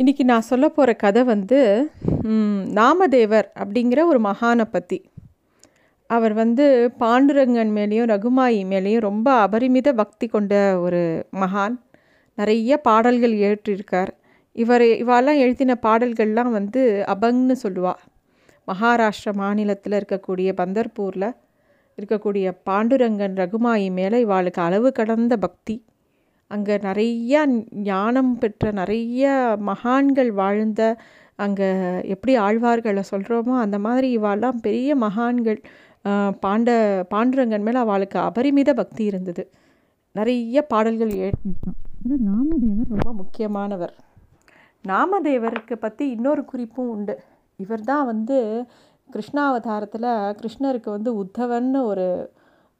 இன்றைக்கி நான் சொல்ல போகிற கதை வந்து நாமதேவர் அப்படிங்கிற ஒரு மகானை பற்றி அவர் வந்து பாண்டுரங்கன் மேலேயும் ரகுமாயி மேலேயும் ரொம்ப அபரிமித பக்தி கொண்ட ஒரு மகான். நிறைய பாடல்கள் ஏற்றிருக்கார் இவர் இவாலாம் எழுதின பாடல்கள்லாம் வந்து அபங்னு சொல்லுவாள் மகாராஷ்டிர மாநிலத்தில் இருக்கக்கூடிய பந்தர்பூரில் இருக்கக்கூடிய பாண்டுரங்கன் ரகுமாயி மேலே இவாளுக்கு அளவு கடந்த பக்தி. அங்கே நிறையா ஞானம் பெற்ற நிறைய மகான்கள் வாழ்ந்த அங்கே எப்படி ஆழ்வார்களை சொல்கிறோமோ அந்த மாதிரி இவாள்லாம் பெரிய மகான்கள் பாண்ட பாண்டுரங்கன் மேலே அவளுக்கு அபரிமித பக்தி இருந்தது. நிறைய பாடல்கள் எழுதியிருக்கான் நாமதேவர் ரொம்ப முக்கியமானவர். நாமதேவருக்கு பற்றி இன்னொரு குறிப்பும் உண்டு. இவர் தான் வந்து கிருஷ்ணாவதாரத்தில் கிருஷ்ணருக்கு வந்து உத்தவன்னு ஒரு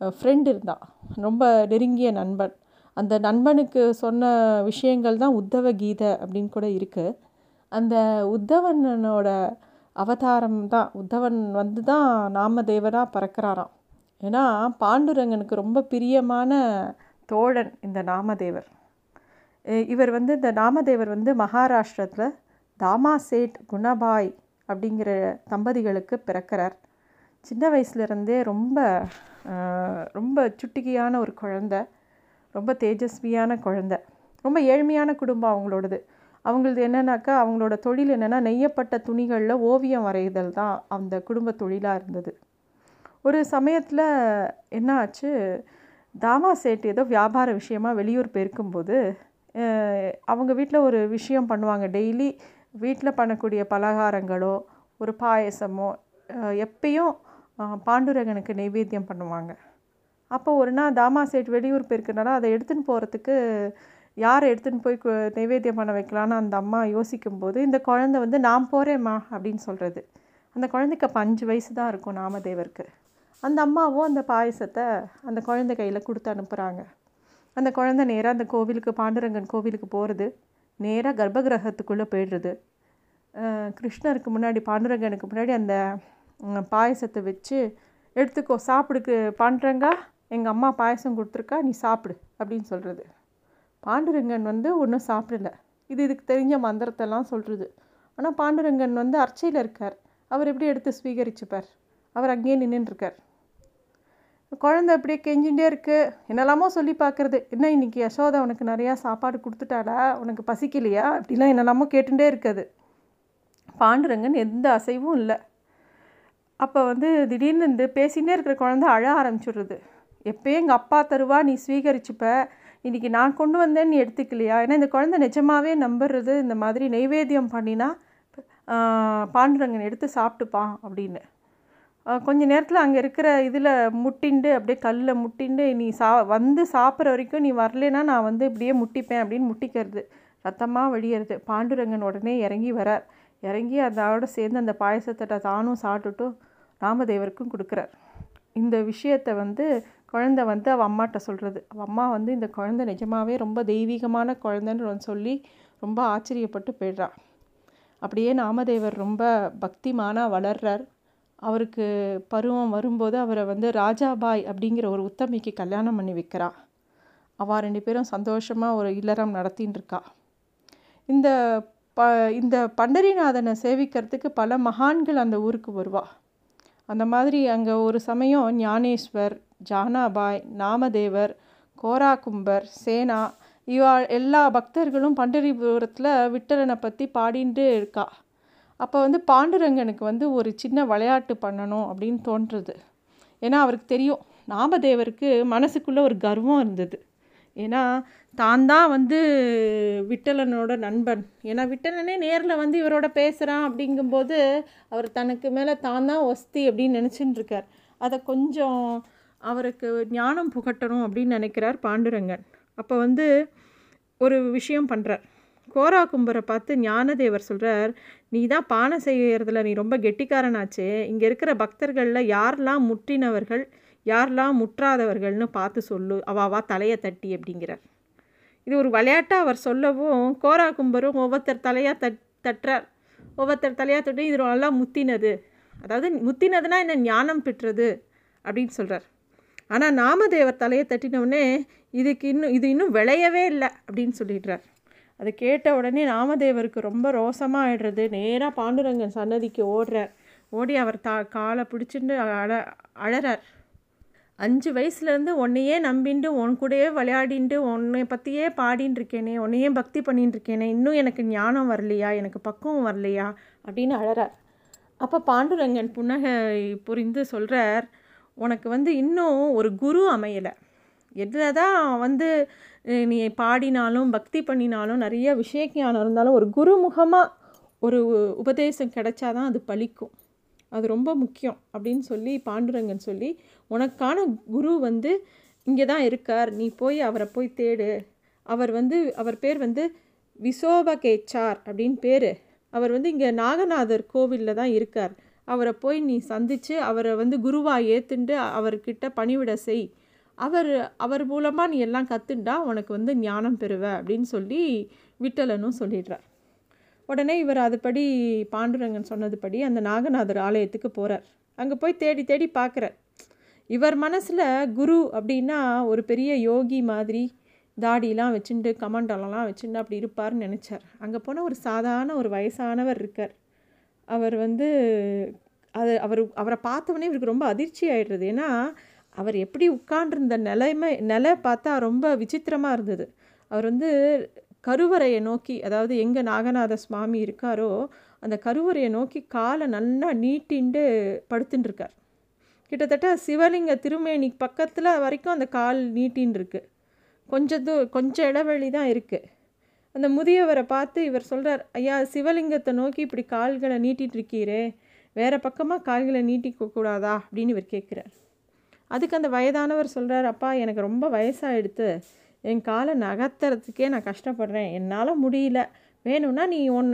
ஃப்ரெண்ட் இருந்தான். ரொம்ப நெருங்கிய நண்பன். அந்த நண்பனுக்கு சொன்ன விஷயங்கள் தான் உத்தவ கீதை அப்படின்னு கூட இருக்குது அந்த உத்தவனோட அவதாரம் தான் உத்தவன் வந்து தான் நாமதேவராக பறக்கிறாராம். ஏன்னா பாண்டுரங்கனுக்கு ரொம்ப பிரியமான தோழன் இந்த நாமதேவர். இவர் வந்து இந்த நாமதேவர் வந்து மகாராஷ்டிரத்தில் தாமாசேட் குணபாய் அப்படிங்கிற தம்பதிகளுக்கு பிறக்கிறார். சின்ன வயசுலேருந்தே ரொம்ப ரொம்ப சுட்டிகையான ஒரு குழந்தை. ரொம்ப தேஜஸ்வியான குழந்தை. ரொம்ப ஏழ்மையான குடும்பம் அவங்களோடது. அவங்களது என்னன்னாக்கா அவங்களோட தொழில் என்னென்னா நெய்யப்பட்ட துணிகளில் ஓவியம் வரைதல் தான் அந்த குடும்ப தொழிலாக இருந்தது. ஒரு சமயத்தில் என்ன ஆச்சு? தாமா சேட்டு ஏதோ வியாபார விஷயமா வெளியூர் போயிருக்கும்போது அவங்க வீட்டில் ஒரு விஷயம் பண்ணுவாங்க. டெய்லி வீட்டில் பண்ணக்கூடிய பலகாரங்களோ ஒரு பாயசமோ எப்பயும் பாண்டுரகனுக்கு நைவேத்தியம் பண்ணுவாங்க. அப்போ ஒரு நாள் தாமா சேட் வெளியூர் போயிருக்கனால அதை எடுத்துன்னு போகிறதுக்கு யாரை எடுத்துன்னு போய் கு- நைவேத்தியம் பண்ண வைக்கலான்னு அந்த அம்மா யோசிக்கும்போது இந்த குழந்தை வந்து நான் போகிறேம்மா அப்படின்னு சொல்கிறது அந்த குழந்தைக்கு அப்போ அஞ்சு வயசு தான் இருக்கும் நாமதேவருக்கு. அந்த அம்மாவும் அந்த பாயசத்தை அந்த குழந்தை கையில் கொடுத்து அனுப்புகிறாங்க அந்த குழந்தை நேராக அந்த கோவிலுக்கு பாண்டுரங்கன் கோவிலுக்கு போகிறது நேராக கர்ப்பகிரகத்துக்குள்ளே போயிடுறது. கிருஷ்ணருக்கு முன்னாடி பாண்டுரங்கனுக்கு முன்னாடி அந்த பாயசத்தை வச்சு எடுத்துக்கோ சாப்பிடுக்கு பாண்டுரங்கா எங்கள் அம்மா பாயசம் கொடுத்துருக்கா நீ சாப்பிடு அப்படின்னு சொல்கிறது பாண்டுரங்கன் வந்து ஒன்றும் சாப்பிடல. இது இதுக்கு தெரிஞ்ச மந்திரத்தெல்லாம் சொல்கிறது ஆனால் பாண்டுரங்கன் வந்து அர்ச்சையில் இருக்கார். அவர் எப்படி எடுத்து ஸ்வீகரிச்சுப்பார் அவர் அங்கேயே நின்றுட்டுருக்கார் குழந்தை அப்படியே கெஞ்சிகிட்டே இருக்குது என்னெல்லாமோ சொல்லி பார்க்குறது. என்ன இன்னைக்கு யசோதா உனக்கு நிறையா சாப்பாடு கொடுத்துட்டாளா? உனக்கு பசிக்கலையா? அப்படிலாம் என்னெல்லாமோ கேட்டுட்டே இருக்குது. பாண்டுரங்கன் எந்த அசைவும் இல்லை. அப்போ வந்து திடீர்னு இந்த பேசிகிட்டே இருக்கிற குழந்தை அழ ஆரம்பிச்சிடுறது. எப்போயும் எங்கள் அப்பா தருவா நீ ஸ்வீகரிச்சுப்ப. இன்றைக்கி நான் கொண்டு வந்தேன் நீ எடுத்துக்கலையா? ஏன்னா இந்த குழந்தை நிஜமாவே நம்புறது இந்த மாதிரி நைவேத்தியம் பண்ணினா பாண்டுரங்கன் எடுத்து சாப்பிட்டுப்பான் அப்படின்னு. கொஞ்ச நேரத்தில் அங்கே இருக்கிற இதில் முட்டிண்டு அப்படியே கல்லில் முட்டிண்டு நீ சா வந்து சாப்பிட்ற வரைக்கும் நீ வரலைன்னா நான் வந்து இப்படியே முட்டிப்பேன் அப்படின்னு முட்டிக்கிறது. ரத்தமாக வழியறது. பாண்டுரங்கன் உடனே இறங்கி வரார். இறங்கி அதோட சேர்ந்து அந்த பாயசத்தட்டை தானும் சாப்பிட்டுட்டும் ராமதேவருக்கும் கொடுக்குறார். இந்த விஷயத்தை வந்து குழந்தை வந்து அவள் அம்மாட்ட சொல்கிறது அவள் அம்மா வந்து இந்த குழந்தை நிஜமாவே ரொம்ப தெய்வீகமான குழந்தைன்னு சொல்லி ரொம்ப ஆச்சரியப்பட்டு போயிடுறாள் அப்படியே நாமதேவர் ரொம்ப பக்திமானாக வளர்றார். அவருக்கு பருவம் வரும்போது அவரை வந்து ராஜாபாய் அப்படிங்கிற ஒரு உத்தமிக்கு கல்யாணம் பண்ணி வைக்கிறா. அவள் ரெண்டு பேரும் சந்தோஷமாக ஒரு இல்லறம் நடத்தின்னு இருக்கா. இந்த ப இந்த பண்டரிநாதனை சேவிக்கிறதுக்கு பல மகான்கள் அந்த ஊருக்கு வருவா. அந்த மாதிரி அங்கே ஒரு சமயம் ஞானேஸ்வர் ஜானாபாய் நாமதேவர் கோராகும்பர் சேனா இவா எல்லா பக்தர்களும் பண்டரிபுரத்தில் விட்டலனை பற்றி பாடிட்டு இருக்கா. அப்போ வந்து பாண்டுரங்கனுக்கு வந்து ஒரு சின்ன விளையாட்டு பண்ணணும் அப்படின்னு தோன்றுறது ஏன்னா அவருக்கு தெரியும் நாமதேவருக்கு மனசுக்குள்ளே ஒரு கர்வம் இருந்தது. ஏன்னா தான் தான் வந்து விட்டலனோட நண்பன். ஏன்னா விட்டலனே நேரில் வந்து இவரோட பேசுகிறான் அப்படிங்கும்போது அவர் தனக்கு மேலே தான் தான் ஒஸ்தி அப்படின்னு நினச்சின்னு இருக்கார். அதை கொஞ்சம் அவருக்கு ஞானம் புகட்டணும் அப்படின்னு நினைக்கிறார் பாண்டுரங்கன். அப்போ வந்து ஒரு விஷயம் பண்ணுறார் கோரா கும்பரை பார்த்து ஞானதேவர் சொல்கிறார் நீ தான் பானை செய்கிறதுல நீ ரொம்ப கெட்டிக்காரனாச்சே. இங்கே இருக்கிற பக்தர்களில் யாரெல்லாம் முற்றினவர்கள் யாரெல்லாம் முற்றாதவர்கள்னு பார்த்து சொல்லு. அவாவா தலையை தட்டி அப்படிங்கிறார். இது ஒரு விளையாட்டாக அவர் சொல்லவும் கோரா கும்பரும் ஒவ்வொருத்தர் தலையாக தட் தட்டுறார். ஒவ்வொருத்தர் தலையாக தட்டி இது நல்லா முத்தினது. அதாவது முத்தினதுன்னா என்ன? ஞானம் பெற்றது அப்படின்னு சொல்கிறார் ஆனால் நாமதேவர் தலையை தட்டினவுடனே இதுக்கு இன்னும் இது இன்னும் விளையவே இல்லை அப்படின்னு சொல்லிடுறார். அதை கேட்ட உடனே நாமதேவருக்கு ரொம்ப ரோசமாக ஆயிடுறது நேராக பாண்டுரங்கன் சன்னதிக்கு ஓடுறார். ஓடி அவர் தா காலை பிடிச்சிட்டு அழ அழறார். அஞ்சு வயசுலேருந்து உன்னையே நம்பிண்டு உன் கூடயே விளையாடிண்டு உன்னை பற்றியே பாடின்னு இருக்கேனே உன்னையே பக்தி பண்ணிட்டு இருக்கேனே இன்னும் எனக்கு ஞானம் வரலையா எனக்கு பக்குவம் வரலையா? அப்படின்னு அழறார். அப்போ பாண்டுரங்கன் புன்னகை புரிந்து சொல்கிறார் உனக்கு வந்து இன்னும் ஒரு குரு அமையலை. எதில் தான் வந்து நீ பாடினாலும் பக்தி பண்ணினாலும் நிறைய விஷய ஞானம் இருந்தாலும் ஒரு குருமுகமாக ஒரு உபதேசம் கிடைச்சாதான் அது பலிக்கும். அது ரொம்ப முக்கியம் அப்படின்னு சொல்லி பாண்டுரங்கன் சொல்லி உனக்கான குரு வந்து இங்கே தான் இருக்கார். நீ போய் அவரை போய் தேடு. அவர் வந்து அவர் பேர் வந்து விசோபகேச்சார் அப்படின்னு பேர். அவர் வந்து இங்கே நாகநாதர் கோவிலில் தான் இருக்கார். அவரை போய் நீ சந்தித்து அவரை வந்து குருவாக ஏற்றுண்டு அவர்கிட்ட பணிவிட செய். அவர் அவர் மூலமாக நீ எல்லாம் கற்றுண்டா உனக்கு வந்து ஞானம் பெறுவ அப்படின்னு சொல்லி விட்டலனும் சொல்லிடுறார். உடனே இவர் அதுபடி பாண்டுரங்கன் சொன்னதுபடி அந்த நாகநாதர் ஆலயத்துக்கு போகிறார் அங்கே போய் தேடி தேடி பார்க்குறார் இவர் மனசில் குரு அப்படின்னா ஒரு பெரிய யோகி மாதிரி தாடிலாம் வச்சுட்டு கமண்டலம்லாம் வச்சுட்டு அப்படி இருப்பார்னு நினச்சார். அங்கே போனால் ஒரு சாதாரண ஒரு வயசானவர் இருக்கார். அவர் வந்து அது அவர் அவரை பார்த்தவொடனே இவருக்கு ரொம்ப அதிர்ச்சி ஆகிடுறது ஏன்னா அவர் எப்படி உட்காண்டிருந்த நிலைமை நிலை பார்த்தா ரொம்ப விசித்திரமாக இருந்தது. அவர் வந்து கருவறையை நோக்கி அதாவது எங்கே நாகநாத சுவாமி இருக்காரோ அந்த கருவறையை நோக்கி காலை நல்லா நீட்டின்ட்டு படுத்துட்டு இருக்கார் கிட்டத்தட்ட சிவலிங்க திருமேனி பக்கத்தில் வரைக்கும் அந்த கால் நீட்டின்னு இருக்கு கொஞ்சம் தூ கொஞ்சம் இடைவெளி தான் இருக்குது அந்த முதியவரை பார்த்து இவர் சொல்கிறார் ஐயா சிவலிங்கத்தை நோக்கி இப்படி கால்களை நீட்டிகிட்டு இருக்கீரே வேறு பக்கமாக கால்களை நீட்டிக்க கூடாதா? அப்படின்னு இவர் கேட்குறார். அதுக்கு அந்த வயதானவர் சொல்கிறார் அப்பா எனக்கு ரொம்ப வயசாகிடுத்து என் காலை நகர்த்துறதுக்கே நான் கஷ்டப்படுறேன் என்னால் முடியல வேணும்னா நீ ஒன்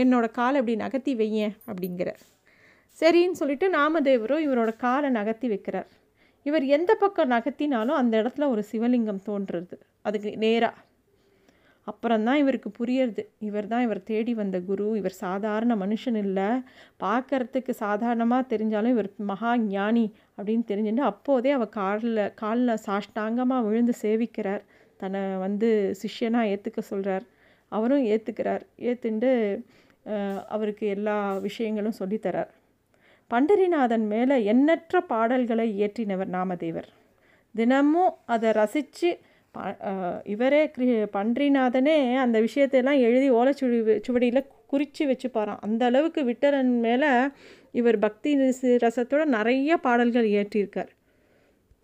என்னோடய காலை இப்படி நகர்த்தி வையேன் அப்படிங்கிற சரின்னு சொல்லிட்டு நாமதேவரும் இவரோட காலை நகர்த்தி வைக்கிறார். இவர் எந்த பக்கம் நகர்த்தினாலும் அந்த இடத்துல ஒரு சிவலிங்கம் தோன்றுறது அதுக்கு நேராக அப்புறம்தான் இவருக்கு புரியறது. இவர் தான் இவர் தேடி வந்த குரு. இவர் சாதாரண மனுஷன் இல்லை. பார்க்கறதுக்கு சாதாரணமாக தெரிஞ்சாலும் இவர் மகா ஞானி அப்படின்னு தெரிஞ்சுட்டு அப்போதே அவர் காலில் காலில் சாஷ்டாங்கமாக விழுந்து சேவிக்கிறார். தன்னை வந்து சிஷ்யனாக ஏற்றுக்க சொல்கிறார் அவரும் ஏற்றுக்கிறார் ஏற்றுண்டு அவருக்கு எல்லா விஷயங்களும் சொல்லித்தரார் பண்டரிநாதன் மேலே எண்ணற்ற பாடல்களை இயற்றினவர் நாமதேவர். தினமும் அதை ரசித்து இவரே கிரி பன்றிநாதனே அந்த விஷயத்தையெல்லாம் எழுதி ஓலைச்சுடி சுவடியில் குறித்து வச்சுப்பாராம். அந்த அளவுக்கு விட்டலன் மேலே இவர் பக்தி ரசத்தோட நிறைய பாடல்கள் இயற்றியிருக்கார்.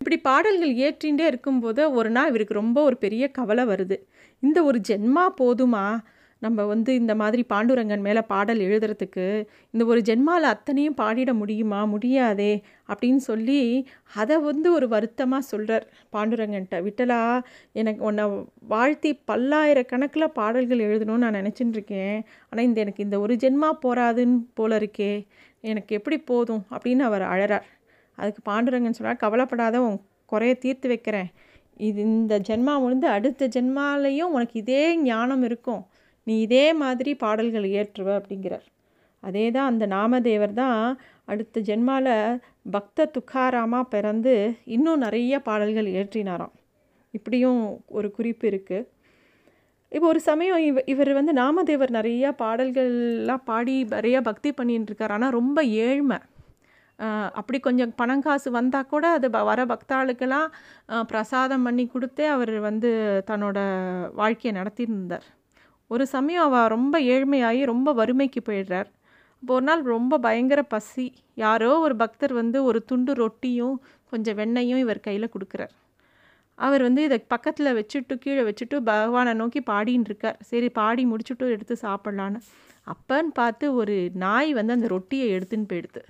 இப்படி பாடல்கள் ஏற்றின்றே இருக்கும்போது ஒரு நாள் இவருக்கு ரொம்ப ஒரு பெரிய கவலை வருது. இந்த ஒரு ஜென்மா போதுமா? நம்ம வந்து இந்த மாதிரி பாண்டுரங்கன் மேலே பாடல் எழுதுறதுக்கு இந்த ஒரு ஜென்மாவில் அத்தனையும் பாடிட முடியுமா? முடியாதே அப்படின்னு சொல்லி அதை வந்து ஒரு வருத்தமாக சொல்கிறார் பாண்டுரங்கன்ட்ட. விட்டலா எனக்கு உன்னை வாழ்த்தி பல்லாயிரக்கணக்கில் பாடல்கள் எழுதணும்னு நான் நினச்சிட்டு இருக்கேன் ஆனால் இந்த எனக்கு இந்த ஒரு ஜென்மா போகாதுன்னு போல இருக்கே. எனக்கு எப்படி போதும் அப்படின்னு அவர் அழறார். அதுக்கு பாண்டுரங்கன் சொன்னால் கவலைப்படாத உன் குறைய தீர்த்து வைக்கிறேன். இது இந்த ஜென்மா முடிந்து அடுத்த ஜென்மாலையும் உனக்கு இதே ஞானம் இருக்கும். நீ இதே மாதிரி பாடல்கள் இயற்றுவ அப்படிங்கிறார். அதே தான் அந்த நாமதேவர் தான் அடுத்த ஜென்மாவில் பக்த துக்காராமாக பிறந்து இன்னும் நிறைய பாடல்கள் இயற்றினாராம். இப்படியும் ஒரு குறிப்பு இருக்குது இப்போ ஒரு சமயம் இவ இவர் வந்து நாமதேவர் நிறையா பாடல்கள்லாம் பாடி நிறையா பக்தி பண்ணின்னு இருக்கார் ஆனால் ரொம்ப ஏழ்மை. அப்படி கொஞ்சம் பணம் காசு வந்தால் கூட அது வர பக்தாளுக்கெல்லாம் பிரசாதம் பண்ணி கொடுத்தே அவர் வந்து தன்னோட வாழ்க்கையை நடத்தியிருந்தார். ஒரு சமயம் அவள் ரொம்ப ஏழ்மையாகி ரொம்ப வறுமைக்கு போயிடுறார். இப்போ ஒரு நாள் ரொம்ப பயங்கர பசி. யாரோ ஒரு பக்தர் வந்து ஒரு துண்டு ரொட்டியும் கொஞ்சம் வெண்ணையும் இவர் கையில் கொடுக்குறார். அவர் வந்து இதை பக்கத்தில் வச்சுட்டு கீழே வச்சுட்டு பகவானை நோக்கி பாடின்னு இருக்கார். சரி பாடி முடிச்சுட்டு எடுத்து சாப்பிட்லான்னு. அப்பன்னு பார்த்து ஒரு நாய் வந்து அந்த ரொட்டியை எடுத்துன்னு போயிடுது.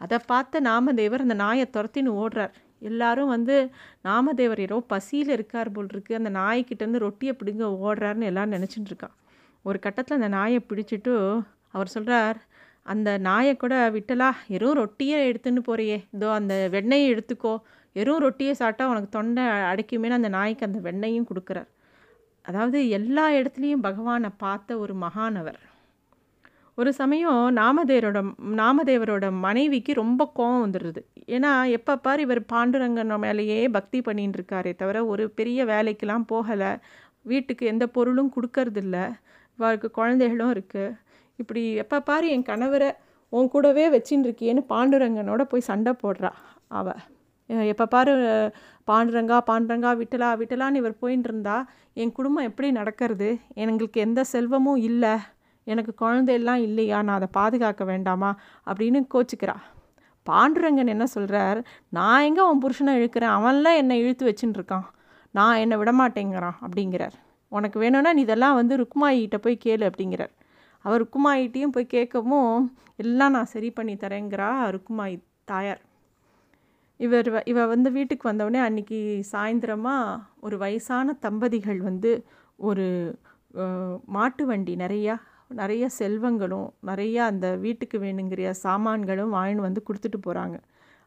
அதை பார்த்த நாமதேவர் அந்த நாயை துரத்தின்னு ஓடுறார். எல்லாரும் வந்து நாமதேவர் ஏதோ பசியில் இருக்கார் போல் இருக்கு அந்த நாய்க்கிட்டேருந்து ரொட்டியை பிடிங்க ஓடுறாருன்னு எல்லோரும் நினச்சிட்டு இருக்கான். ஒரு கட்டத்தில் அந்த நாயை பிடிச்சிட்டு அவர் சொல்கிறார் அந்த நாயை கூட விட்டலா? எறும் ரொட்டியே எடுத்துன்னு போறியே. இதோ அந்த வெண்ணெயை எடுத்துக்கோ. எறும் ரொட்டியை சாப்பிட்டா உனக்கு தொண்டை அடைக்குமேனு அந்த நாய்க்கு அந்த வெண்ணையும் கொடுக்குறார். அதாவது எல்லா இடத்துலையும் பகவானை பார்த்த ஒரு மகானவர் ஒரு சமயம் நாமதேவரோட நாமதேவரோட மனைவிக்கு ரொம்ப கோவம் வந்துடுது. ஏன்னா எப்போ பார் இவர் பாண்டுரங்கன் மேலேயே பக்தி பண்ணின்னு இருக்காரே தவிர ஒரு பெரிய வேலைக்கெலாம் போகலை. வீட்டுக்கு எந்த பொருளும் கொடுக்கறதில்ல. இவருக்கு குழந்தைகளும் இருக்குது இப்படி எப்போ பார் என் கணவரை உன் கூடவே வச்சின்னு இருக்கியேன்னு பாண்டுரங்கனோட போய் சண்டை போடுறா அவள் எப்போ பாரு பாண்டுரங்கா பாண்டுரங்கா விட்டலா விட்டலான்னு இவர் போயின்னு இருந்தா என் குடும்பம் எப்படி நடக்கிறது? எங்களுக்கு எந்த செல்வமும் இல்லை. எனக்கு குழந்தையெல்லாம் இல்லையா? நான் அதை பாதுகாக்க வேண்டாமா? அப்படின்னு கோச்சிக்கிறா. பாண்டுரங்கன் என்ன சொல்கிறார் நான் எங்கே அவன் புருஷனை இழுக்கிறேன்? அவன்லாம் என்னை இழுத்து வச்சுன்னு இருக்கான். நான் என்னை விடமாட்டேங்கிறான் அப்படிங்கிறார். உனக்கு வேணும்னா நீ இதெல்லாம் வந்து ருக்குமாயிட்ட போய் கேளு அப்படிங்கிறார். அவர் ருக்குமாயிட்டையும் போய் கேட்கவும் எல்லாம் நான் சரி பண்ணி தரேங்கிறா ருக்குமாயி தாயார். இவர் இவ வந்து வீட்டுக்கு வந்தவுடனே அன்றைக்கி சாயந்தரமாக ஒரு வயசான தம்பதிகள் வந்து ஒரு மாட்டு வண்டி நிறையா நிறைய செல்வங்களும் நிறையா அந்த வீட்டுக்கு வேணுங்கிற சாமான்களும் வாங்கின்னு வந்து கொடுத்துட்டு போகிறாங்க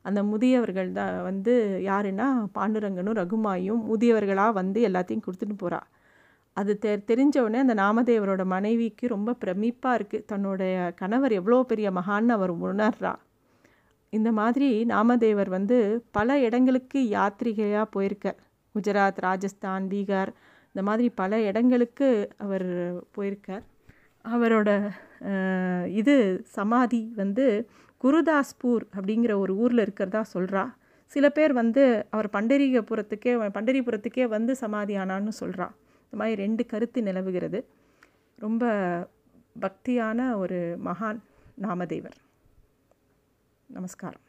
அந்த முதியவர்கள் தான் வந்து யாருன்னா பாண்டுரங்கனும் ரகுமாயும் முதியவர்களாக வந்து எல்லாத்தையும் கொடுத்துட்டு போகிறா அது தெ தெரிஞ்சவுடனே அந்த நாமதேவரோட மனைவிக்கு ரொம்ப பிரமிப்பாக இருக்குது தன்னுடைய கணவர் எவ்வளோ பெரிய மகான்னு அவர் உணர்றா. இந்த மாதிரி நாமதேவர் வந்து பல இடங்களுக்கு யாத்திரிகையாக போயிருக்கார் குஜராத் ராஜஸ்தான் பீகார் இந்த மாதிரி பல இடங்களுக்கு அவர் போயிருக்கார். அவரோட இது சமாதி வந்து குருதாஸ்பூர் அப்படிங்கிற ஒரு ஊரில் இருக்கிறதா சொல்கிறா சில பேர் வந்து அவர் பண்டரிகபுரத்துக்கே பண்டரிபுரத்துக்கே வந்து சமாதி ஆனான்னு சொல்கிறா இந்த மாதிரி ரெண்டு கருத்து நிலவுகிறது. ரொம்ப பக்தியான ஒரு மகான் நாமதேவர். நமஸ்காரம்.